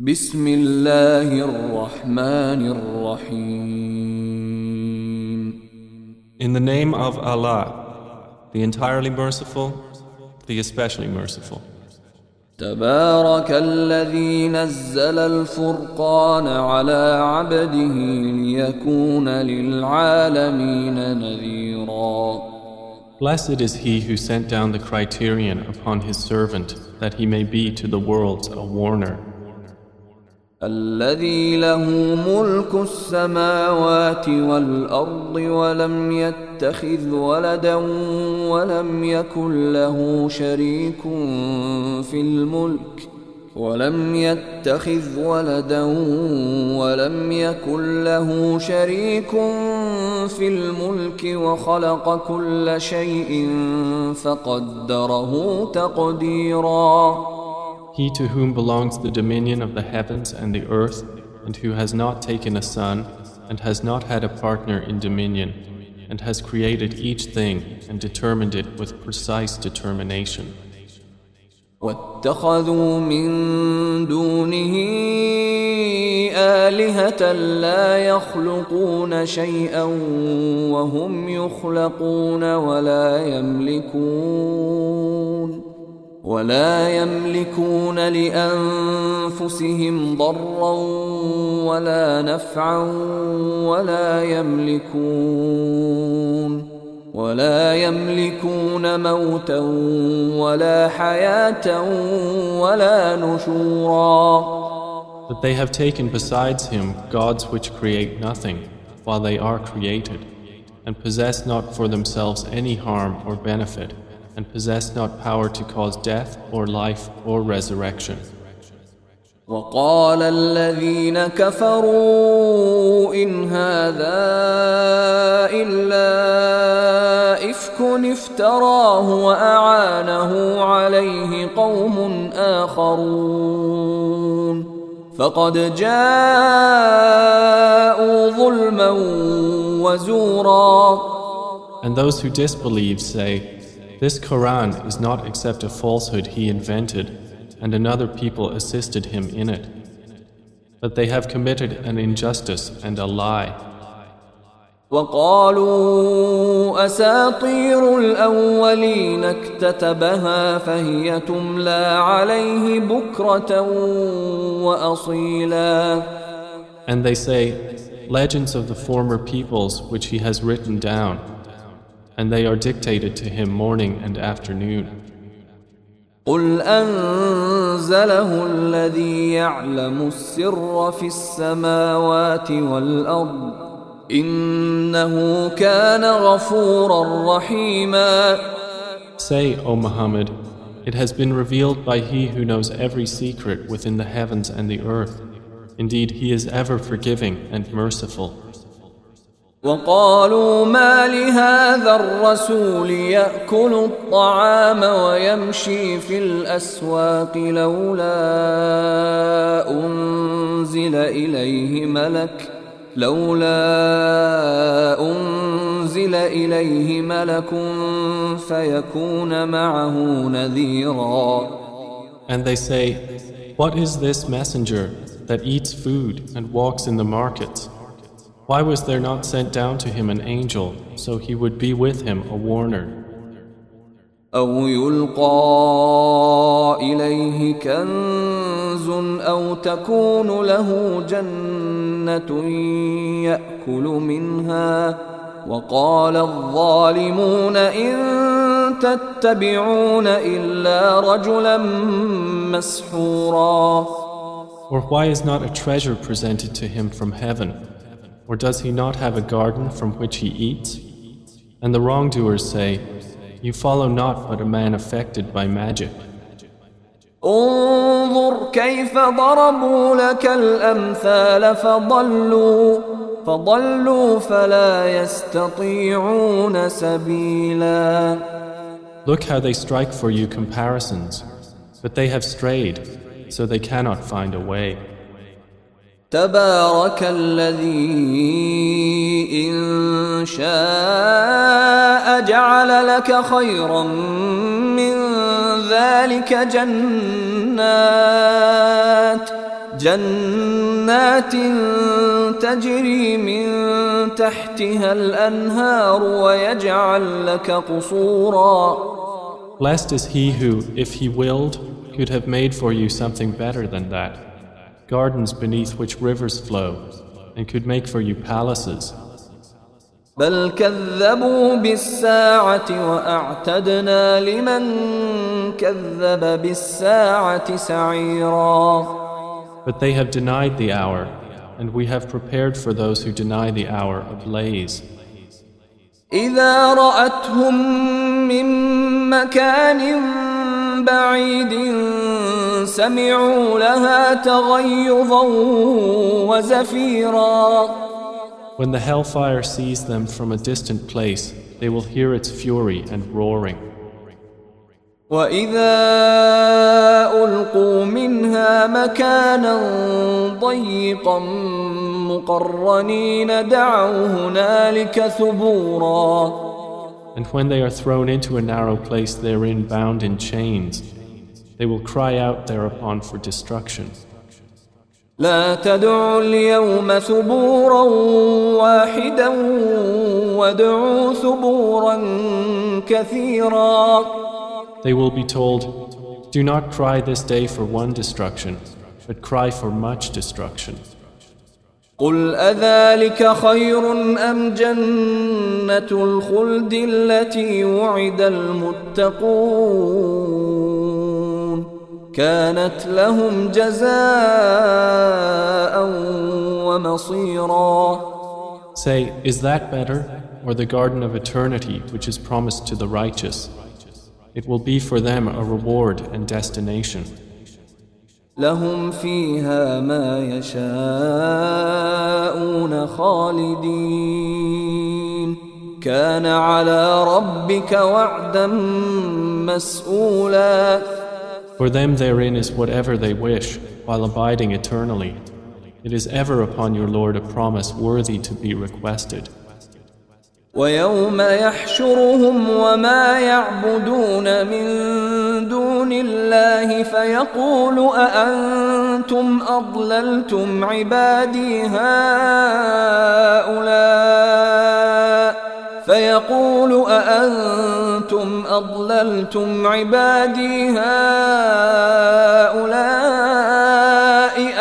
بسم الله الرحمن الرحيم In the name of Allah, the entirely merciful, the especially merciful. تبارك الذي نزل الفرقان على عبده ليكون للعالمين نذيرا Blessed is he who sent down the criterion upon his servant that he may be to the worlds a warner. الذي له ملك السماوات والأرض ولم يتخذ ولدا ولم يكن له شريك في الملك ولم يتخذ ولدا ولم يكن له شريك في الملك وخلق كل شيء فقدره تقديراً He to whom belongs the dominion of the heavens and the earth, and who has not taken a son, and has not had a partner in dominion, and has created each thing and determined it with precise determination. واتخذوا من دونه آلهة لا يخلقون شيئا وهم يخلقون ولا يملكون ولا يملكون لانفسهم ضرا ولا نفعا ولا يملكون ولا يملكون موتا ولا حياه ولا نشورا But they have taken besides him gods which create nothing while they are created and possess not for themselves any harm or benefit and possess not power to cause death or life or resurrection. وقال الذين كفروا إن هذا إلا إفك افتراه وأعانه عليه قوم آخرون فقد جاءوا ظلما وزورا And those who disbelieve say, This Quran is not except a falsehood he invented, and another people assisted him in it. But they have committed an injustice and a lie. وقالوا أساطير الأولين اكتتبها فهي تملى عليه بكرة وأصيلا And they say, legends of the former peoples which he has written down, and they are dictated to him morning and afternoon. قل أنزله الذي يعلم السر في السماوات والأرض إنه كان غفورا رحيما Say, O Muhammad, it has been revealed by He who knows every secret within the heavens and the earth. Indeed, He is ever forgiving and merciful. وقالوا ما لهذا الرسول يأكل الطعام ويمشي في الأسواق لولا أنزل إليه ملك لولا أنزل إليه ملك فيكون معه نذيرا And they say, What is this messenger that eats food and walks in the markets? Why was there not sent down to him an angel so he would be with him a warner? أو يلقى إليه كنز أو تكون له جنة يأكل منها وقال الظالمون إن تتبعون إلا رجلا مسحورا Or why is not a treasure presented to him from heaven? Or does he not have a garden from which he eats? And the wrongdoers say, You follow not but a man affected by magic. انظر كيف ضربوا لك الأمثال فضلوا فضلوا فلا يستطيعون سبيلا Look how they strike for you comparisons, but they have strayed, so they cannot find a way. تبارك الذي إن شاء جعل لك خيرا من ذلك جنات جنات تجري من تحتها الأنهار ويجعل لك قصورا Blessed is he who, if he willed, could have made for you something better than that. Gardens beneath which rivers flow, and could make for you palaces. بل كذبوا بالساعة وأعتدنا لمن كذب بالساعة سعيرا But they have denied the hour, and we have prepared for those who deny the hour a blaze. إذا رأتهم من مكان بعيد سمعوا لها تغيظا وزفيرا When the hellfire sees them from a distant place, they will hear its fury and roaring. وإذا ألقوا منها مكانا ضيقا مقرنين دعوا هنالك ثبورا And when they are thrown into a narrow place therein bound in chains, they will cry out thereupon for destruction. لا تدعوا اليوم ثبورا واحدا وادعوا ثبورا كثيرا They will be told, Do not cry this day for one destruction, but cry for much destruction. قل أذلك خير أم جنة الخلد التي وعد المتقون كانت لهم جزاء ومصيرا Say, is that better, or the garden of eternity which is promised to the righteous? It will be for them a reward and destination. لهم فيها ما يشاءون خالدين كان على ربك وعدا مسؤولا For them therein is whatever they wish, while abiding eternally. It is ever upon your Lord a promise worthy to be requested. ويوم يحشرهم وما يعبدون من دون الله فيقول أأنتم أضللتم عبادي هؤلاء فيقول أأنتم أضللتم عبادي هؤلاء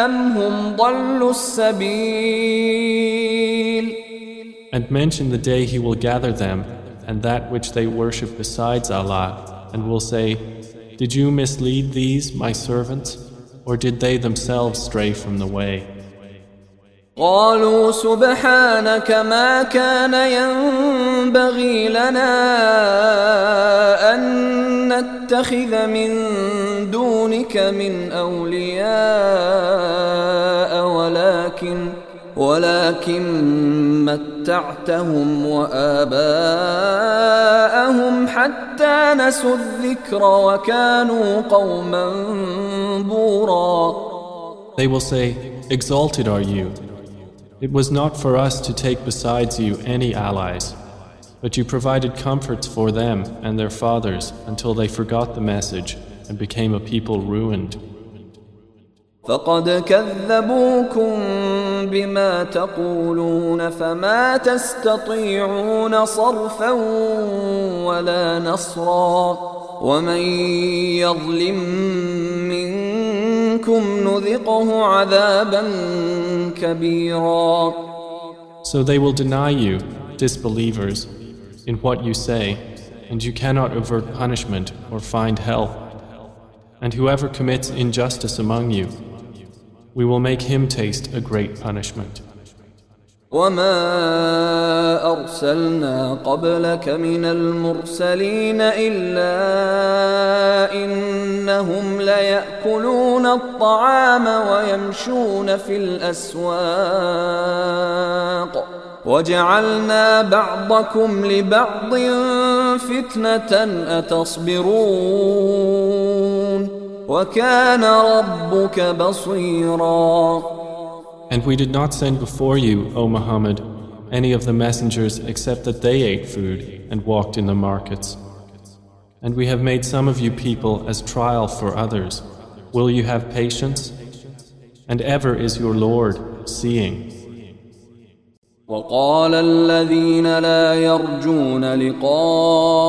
أم هم ضلوا السبيل And mention the day he will gather them and that which they worship besides Allah, and will say, Did you mislead these, my servants, or did they themselves stray from the way? قالوا سبحانك ما كان ينبغي لنا أن نتخذ من دونك من أولياء ولكن ولكن متعتهم وآباءهم حتى نسوا الذكر وكانوا قوما بورا They will say, Exalted are you. It was not for us to take besides you any allies, but you provided comforts for them and their fathers until they forgot the message and became a people ruined. فقد كذبوكم بما تقولون فما تستطيعون صرفا ولا نصرا ومن يظلم منكم نذقه عذابا كبيرا So they will deny you, disbelievers, in what you say, and you cannot avert punishment or find help. And whoever commits injustice among you, we will make him taste a great punishment. وما أرسلنا قبلك من المرسلين إلا إنهم ليأكلون الطعام ويمشون في الأسواق وجعلنا بعضكم لبعض فتنة أتصبرون وكان ربك بصيرا And we did not send before you, O Muhammad, any of the messengers except that they ate food and walked in the markets. And we have made some of you people as trial for others. Will you have patience? And ever is your Lord seeing. وقال الذين لا يرجون لقاءنا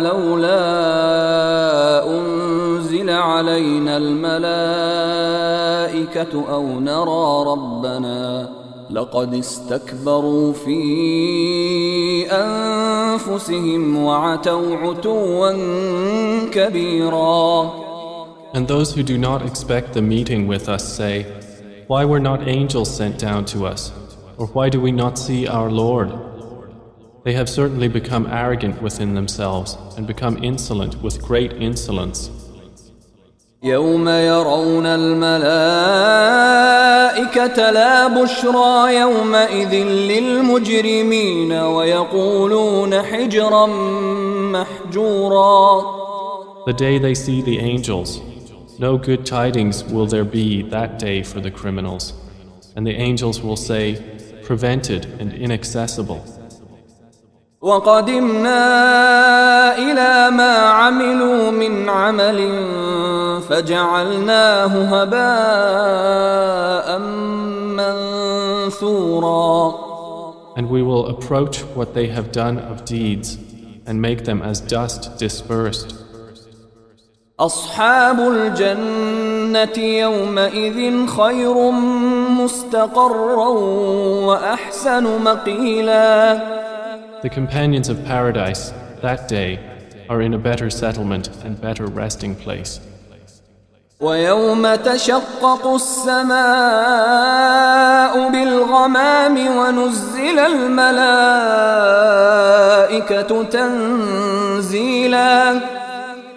لولا أنزل علينا الملائكة أو نرى ربنا لقد استكبروا في أنفسهم وعتوا عتوا كبيرا And those who do not expect the meeting with us say, Why were not angels sent down to us? Or why do we not see our Lord? They have certainly become arrogant within themselves and become insolent with great insolence. يوم يرون الملائكة لا بشرى يومئذ للمجرمين ويقولون حجرا محجورا The day they see the angels, no good tidings will there be that day for the criminals. And the angels will say, prevented and inaccessible. وقدمنا إلى ما عملوا من عمل فجعلناه هباء منثورا And we will approach what they have done of deeds and make them as dust dispersed. أصحاب الجنة يومئذ خير مستقرا وأحسن مقيلا The companions of paradise that day are in a better settlement and better resting place. ويوم تشقق السماء بالغمام ونزل الملائكة تنزيلا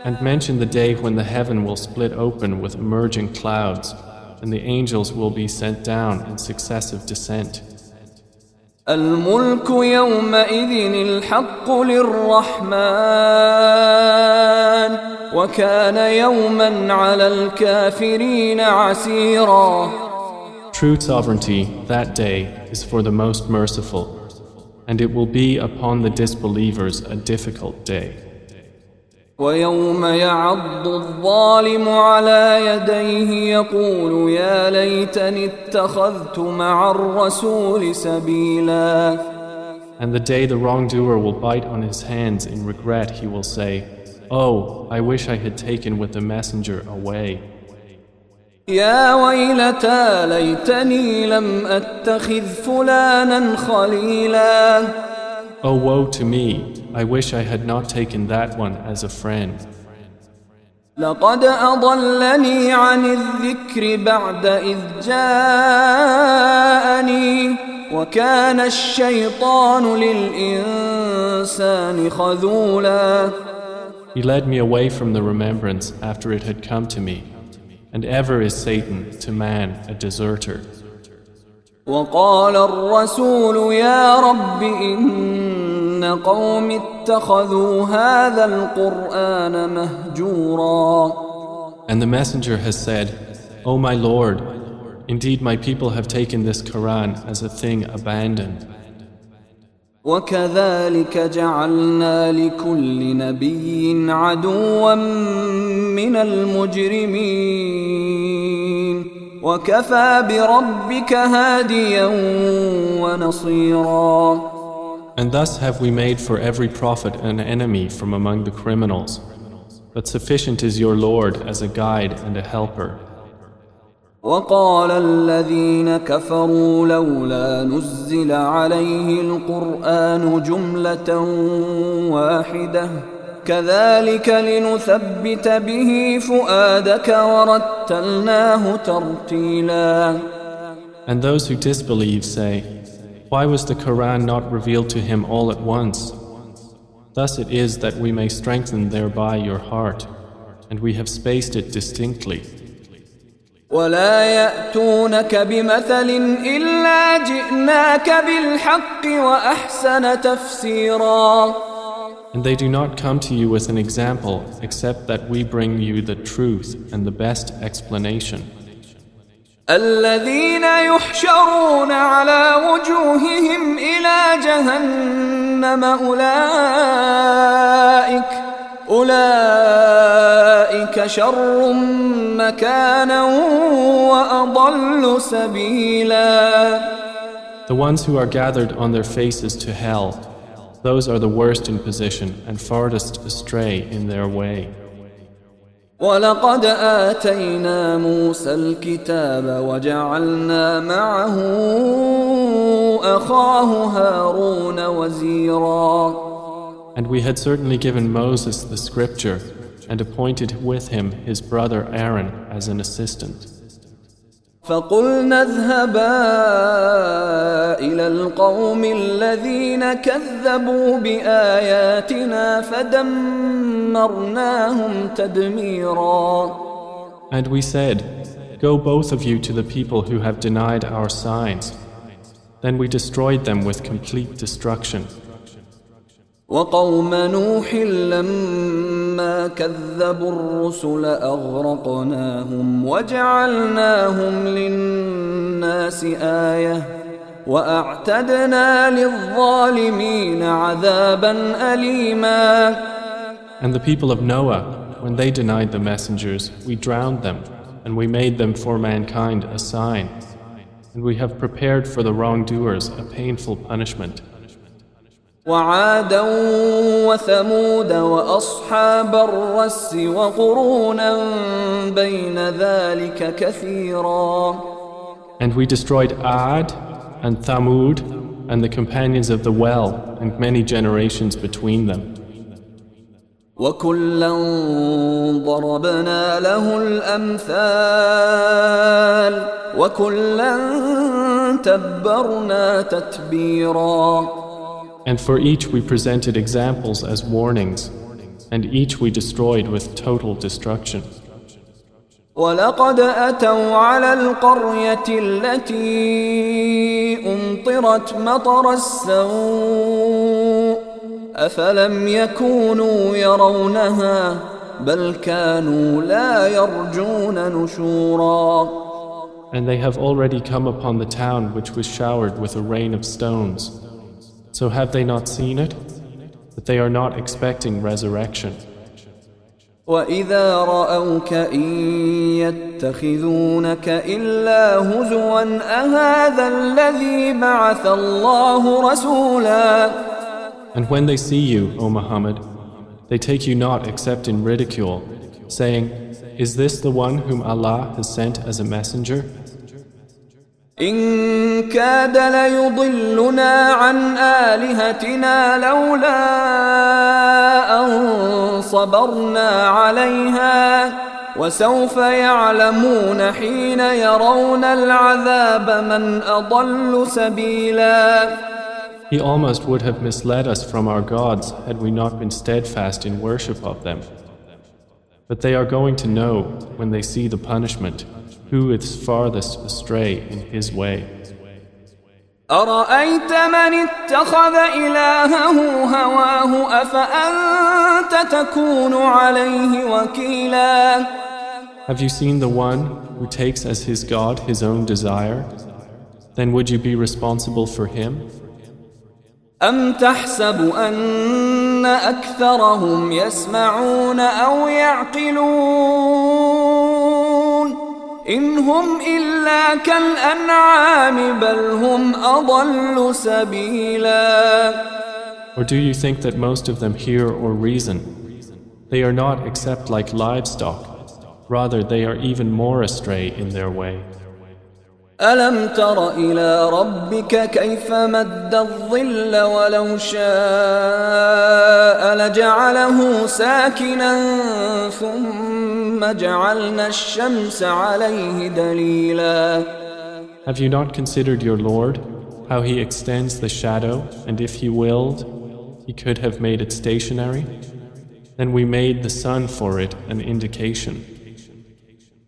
And mention the day when the heaven will split open with emerging clouds, and the angels will be sent down in successive descent. الملك يومئذ الحق للرحمن وكان يوما على الكافرين عسيرا True sovereignty that day is for the most merciful, and it will be upon the disbelievers a difficult day. ويوم يعض الظالم على يديه يقول يا ليتني اتخذت مع الرسول سبيلا And the day the wrongdoer will bite on his hands in regret, he will say, Oh, I wish I had taken with the messenger away. يا ويلتى ليتني لم اتخذ فلانا خليلا Oh, woe to me! I wish I had not taken that one as a friend. لقد أضلني عن الذكر بعد إذ جاءني وكان الشيطان للإنسان خذولا He led me away from the remembrance after it had come to me, and ever is Satan to man a deserter. وقال الرسول يا رب إن قوم اتخذوا هذا القرآن مهجورا And the messenger has said, O my Lord, indeed my people have taken this Quran as a thing abandoned. وكذلك جعلنا لكل نبي عدوا من المجرمين وكفى بربك هاديا ونصيرا And thus have we made for every prophet an enemy from among the criminals. But sufficient is your Lord as a guide and a helper. وقال الذين كفروا لولا نزل عليه القرآن جملة واحدة كذلك لنثبت به فؤادك ورتلناه ترتيلا And those who disbelieve say, Why was the Quran not revealed to him all at once? Thus it is that we may strengthen thereby your heart, and we have spaced it distinctly. ولا يأتونك بمثل إلا جئناك بالحق وأحسن تفسيرا And they do not come to you with an example except that we bring you the truth and the best explanation. الذين يحشرون على وجوههم إلى جهنم أولئك أولئك شر مكانا وأضل سبيلا The ones who are gathered on their faces to hell, those are the worst in position and farthest astray in their way. ولقد آتينا موسى الكتاب وجعلنا معه أخاه هارون وزيراً And we had certainly given Moses the scripture and appointed with him his brother Aaron as an assistant. فقلنا اذهبا إلى القوم الذين كذبوا بآياتنا فدمرناهم تدميرا And we said, Go both of you to the people who have denied our signs. Then we destroyed them with complete destruction. وقوم نوح لما كذبوا الرسل اغرقناهم وجعلناهم للناس ايه واعتدنا للظالمين عذابا اليما And the people of Noah, when they denied the messengers, we drowned them, and we made them for mankind a sign. And we have prepared for the wrongdoers a painful punishment. وعادا وثمود واصحاب الرس وقرونا بين ذلك كثيرا And we destroyed Ad and Thamud and the companions of the well and many generations between them. وكلا ضربنا له الأمثال وكلا تبرنا تتبيراً And for each we presented examples as warnings, and each we destroyed with total destruction. ولقد أتوا على القرية التي أمطرت مطر السوء أفلم يكونوا يرونها بل كانوا لا يرجون نشورا And they have already come upon the town which was showered with a rain of stones. So have they not seen it? That they are not expecting resurrection. وإذا رأوك إن يتخذونك إلا هزوا أهذا الذي بعث الله رسولا And when they see you, O Muhammad, they take you not except in ridicule, saying, Is this the one whom Allah has sent as a messenger? إن كاد ليضلنا عن آلهتنا لولا أن صبرنا عليها وسوف يعلمون حين يرون العذاب من أضل سبيلا He almost would have misled us from our gods had we not been steadfast in worship of them. But they are going to know, when they see the punishment, who is farthest astray in his way. أرأيت من اتخذ إلهه هواه أفأنت تكون عليه وكيلا Have you seen the one who takes as his God his own desire? Then would you be responsible for him? أم تحسب أن أكثرهم يسمعون أو يعقلون إن هم إلا كالأنعام بل هم أضل سبيلا Or do you think that most of them hear or reason? They are not except like livestock. Rather, they are even more astray in their way. ألم تر إلى ربك كيف مد الظل ولو شاء لجعله ساكنا ثم جعلنا الشمس عليه دليلا Have you not considered your Lord, how he extends the shadow, and if he willed, he could have made it stationary? Then we made the sun for it an indication.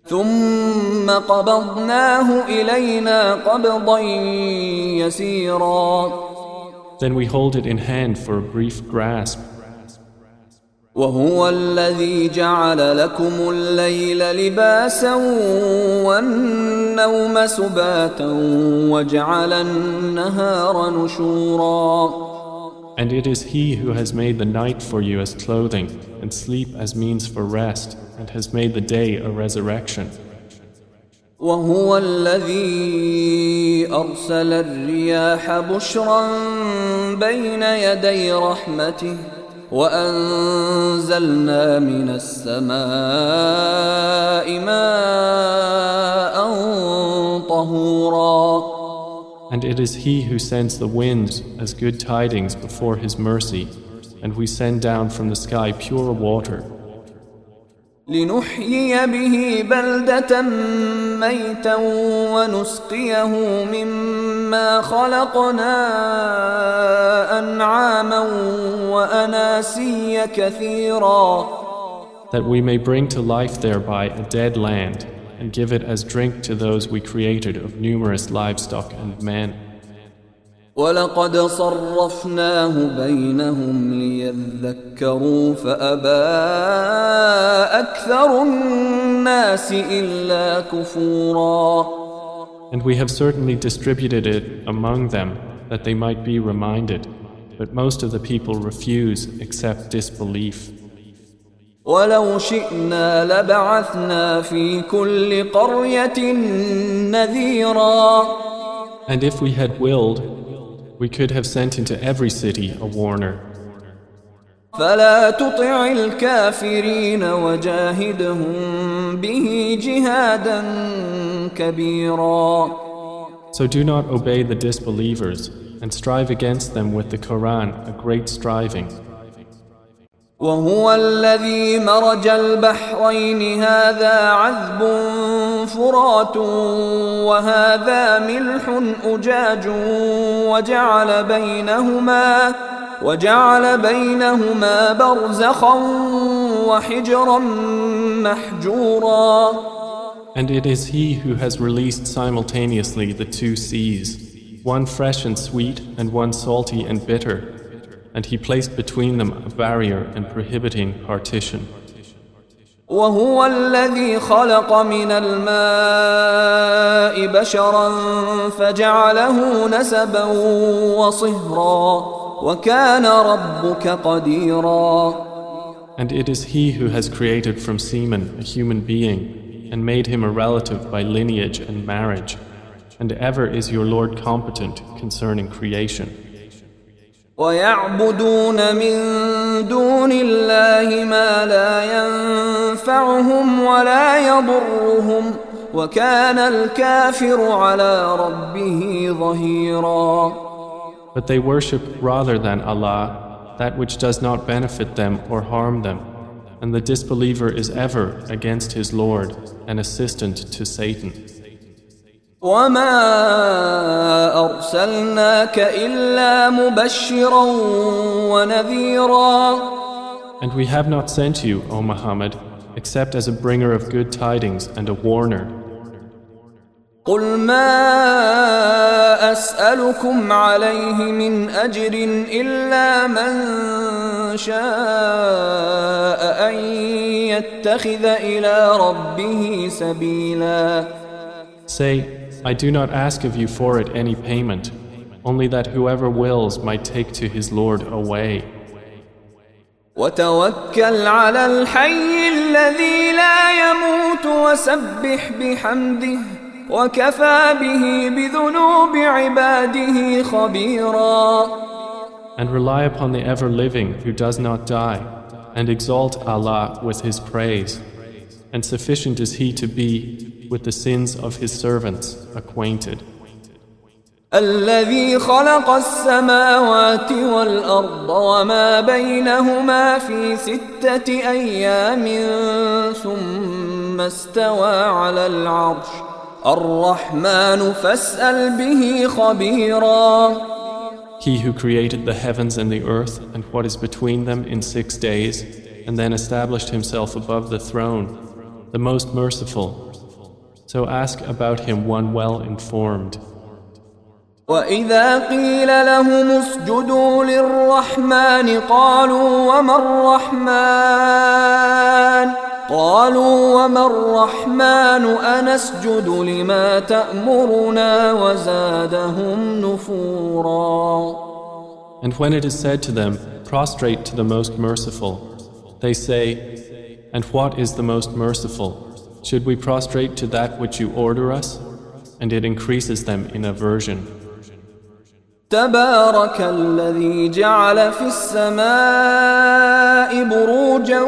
ثم قبضناه إلينا قبضا يسيرا Then we hold it in hand for a brief grasp. وهو الذي جعل لكم الليل لباسا والنوم سباتا وجعل النهار نشورا And it is He who has made the night for you as clothing, and sleep as means for rest, and has made the day a resurrection. وهو الذي أرسل الرياح بشرا بين يدي رحمته وأنزلنا من السماء ماء طهورا And it is He who sends the winds as good tidings before His mercy, and we send down from the sky pure water. لنحيي به بلدة ميتا ونسقيه مما خلقنا أنعاما وأناسيا كثيرا That we may bring to life thereby a dead land and give it as drink to those we created of numerous livestock and men. ولقد صرفناه بينهم ليذكروا فأبى أكثر الناس إلا كفورا And we have certainly distributed it among them that they might be reminded, but most of the people refuse except disbelief. ولو شئنا لبعثنا في كل قرية نذيرا And if we had willed, we could have sent into every city a warner. فلا تطع الكافرين وجاهدهم به جهادا كبيرا So do not obey the disbelievers and strive against them with the Quran a great striving. وهو الذي مرج البحرين هذا عذب فرات وهذا ملح أجاج وجعل بينهما وجعل بينهما برزخا وحجرا محجورا And it is He who has released simultaneously the two seas, one fresh and sweet and one salty and bitter, and He placed between them a barrier and prohibiting partition. وهو الذي خلق من الماء بشرا فجعله نسبا وصهرا وكان ربك قديرا And it is He who has created from semen a human being and made him a relative by lineage and marriage. And ever is your Lord competent concerning creation. ويعبدون من دون الله ما لا ينفعهم ولا يضرهم وكان الكافر على ربه ظهيرا But they worship rather than Allah that which does not benefit them or harm them. And the disbeliever is ever against his Lord, an assistant to Satan. وما أرسلناك إلا مبشرا ونذيرا And we have not sent you, O Muhammad, except as a bringer of good tidings and a warner. قل ما أسألكم عليه من أجر إلا من شاء أن يتخذ إلى ربه سبيلا Say, I do not ask of you for it any payment, only that whoever wills might take to his Lord a way. وتوكل على الحي الذي لا يموت وسبح بحمده وكفى به بذنوب عباده خبيرا And rely upon the ever living who does not die, and exalt Allah with His praise. And sufficient is He to be with the sins of His servants acquainted. الذي خلق السماوات والأرض وما بينهما في ستة أيام ثم استوى على العرش الرحمن فاسأل به خبيرا He who created the heavens and the earth and what is between them in six days, and then established himself above the throne, the most merciful. So ask about him one well informed. وإذا قيل لهم اسجدوا للرحمن قالوا وما الرحمن قالوا وما الرحمن أنسجد لما تأمرنا وزادهم نفورا And when it is said to them, Prostrate to the most merciful, they say, And what is the most merciful? Should we prostrate to that which you order us? And it increases them in aversion. تبارك الذي جعل في السماء بروجا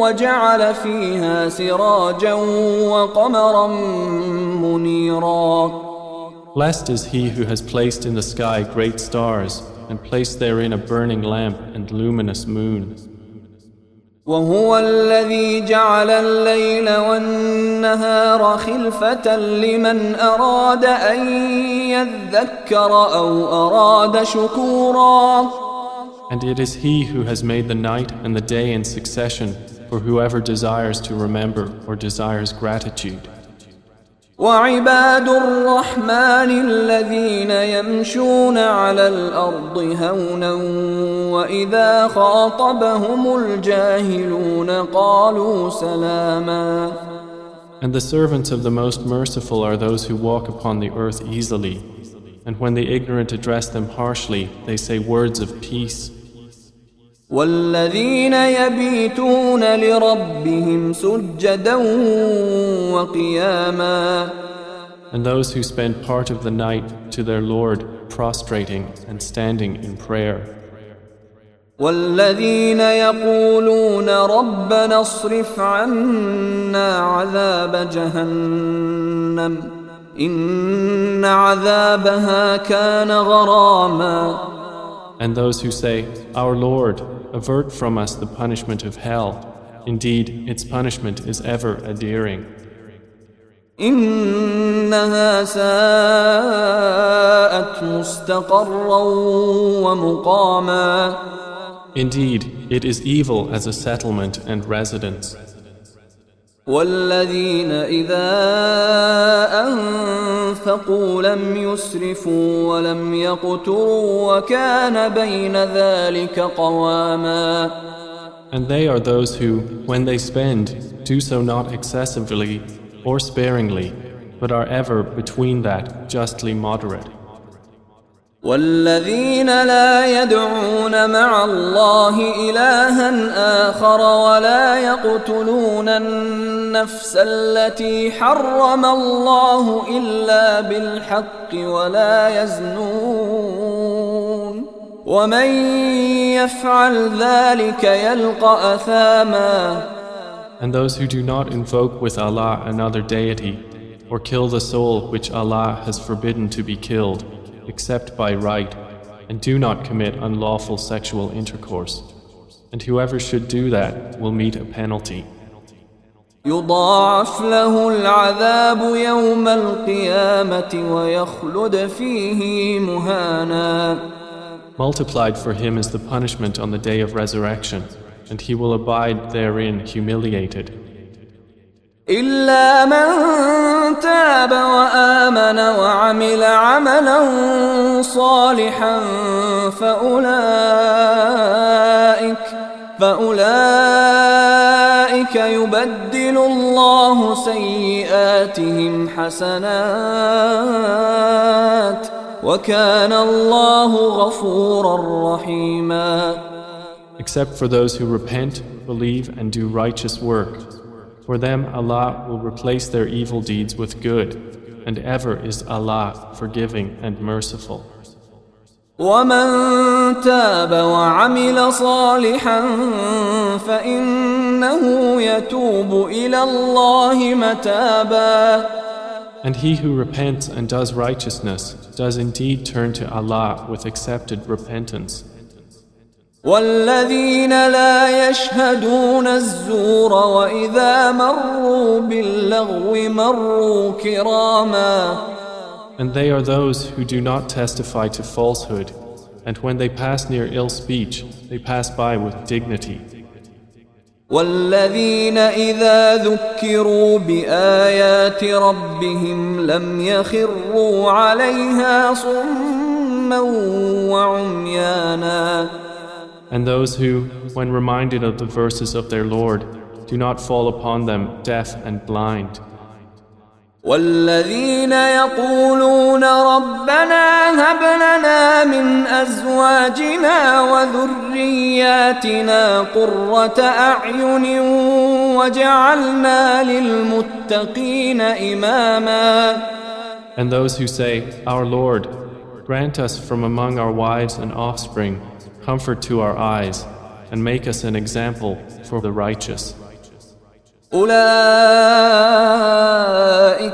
وجعل فيها سراجا وقمرا منيرا Blessed is he who has placed in the sky great stars and placed therein a burning lamp and luminous moon. وهو الذي جعل الليل والنهار خلفة لمن أراد أن يذكر أو أراد شكورا And it is he who has made the night and the day in succession for whoever desires to remember or desires gratitude. وعباد الرحمن الذين يمشون على الارض هونا واذا خاطبهم الجاهلون قالوا سلاما And the servants of the Most Merciful are those who walk upon the earth easily, and when the ignorant address them harshly, they say words of peace. والذين يبيتون لربهم سجدا وقياما And those who spend part of the night to their Lord prostrating and standing in prayer. والذين يقولون ربنا اصرف عنا عذاب جهنم إن عذابها كان غراما And those who say, Our Lord, avert from us the punishment of hell. Indeed, its punishment is ever adhering. إنها ساءت مستقرا ومقاما Indeed, it is evil as a settlement and residence. والذين إذا أنفقوا لم يسرفوا ولم يقتروا وكان بين ذلك قواما And they are those who, when they spend, do so not excessively or sparingly, but are ever between that justly moderate. والذين لا يدعون مع الله إلها آخر ولا يقتلون النفس التي حرم الله إلا بالحق ولا يزنون ومن يفعل ذلك يلقى أثاما And those who do not invoke with Allah another deity, or kill the soul which Allah has forbidden to be killed, except by right, and do not commit unlawful sexual intercourse. And whoever should do that will meet a penalty. يضاعف له العذاب يوم القيامة ويخلد فيه مهانا Multiplied for him is the punishment on the day of resurrection, and he will abide therein humiliated. إلا من تاب وآمن وعمل عملا صالحا فأولئك فأولئك يبدل الله سيئاتهم حسنات وكان الله غفورا رحيما Except for those who repent, believe, and do righteous work. For them, Allah will replace their evil deeds with good, and ever is Allah forgiving and merciful. ومن تاب وعمل صالحا فإنه يتوب إلى الله متابا And he who repents and does righteousness does indeed turn to Allah with accepted repentance. والذين لا يشهدون الزور وإذا مروا باللغو مروا كراما And they are those who do not testify to falsehood, and when they pass near ill speech, they pass by with dignity. والذين إذا ذكروا بآيات ربهم لم يخروا عليها صما وعميانا And those who, when reminded of the verses of their Lord, do not fall upon them deaf and blind. والذين يقولون ربنا هب لنا من أزواجنا وذرياتنا قرة أعين وجعلنا للمتقين إماما And those who say, Our Lord, grant us from among our wives and offspring comfort to our eyes and make us an example for the righteous. أولئك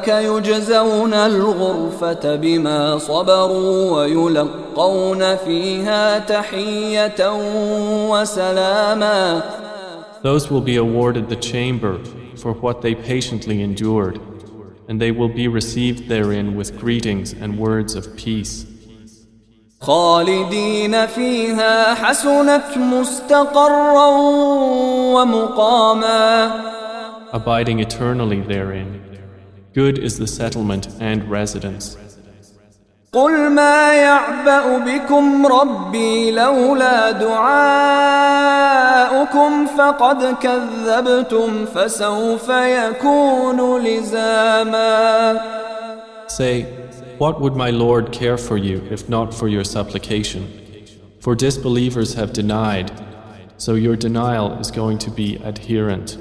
يجزون الغرفة بما صبروا ويلقون فيها تحية وسلاما Those will be awarded the chamber for what they patiently endured, and they will be received therein with greetings and words of peace. خالدين فيها حسنت مستقرا ومقاما abiding eternally therein. Good is the settlement and residence. قل ما يعبأ بكم ربي لولا دعاؤكم فقد كذبتم فسوف يكون لزاما Say, what would my Lord care for you if not for your supplication? For disbelievers have denied, so your denial is going to be adherent.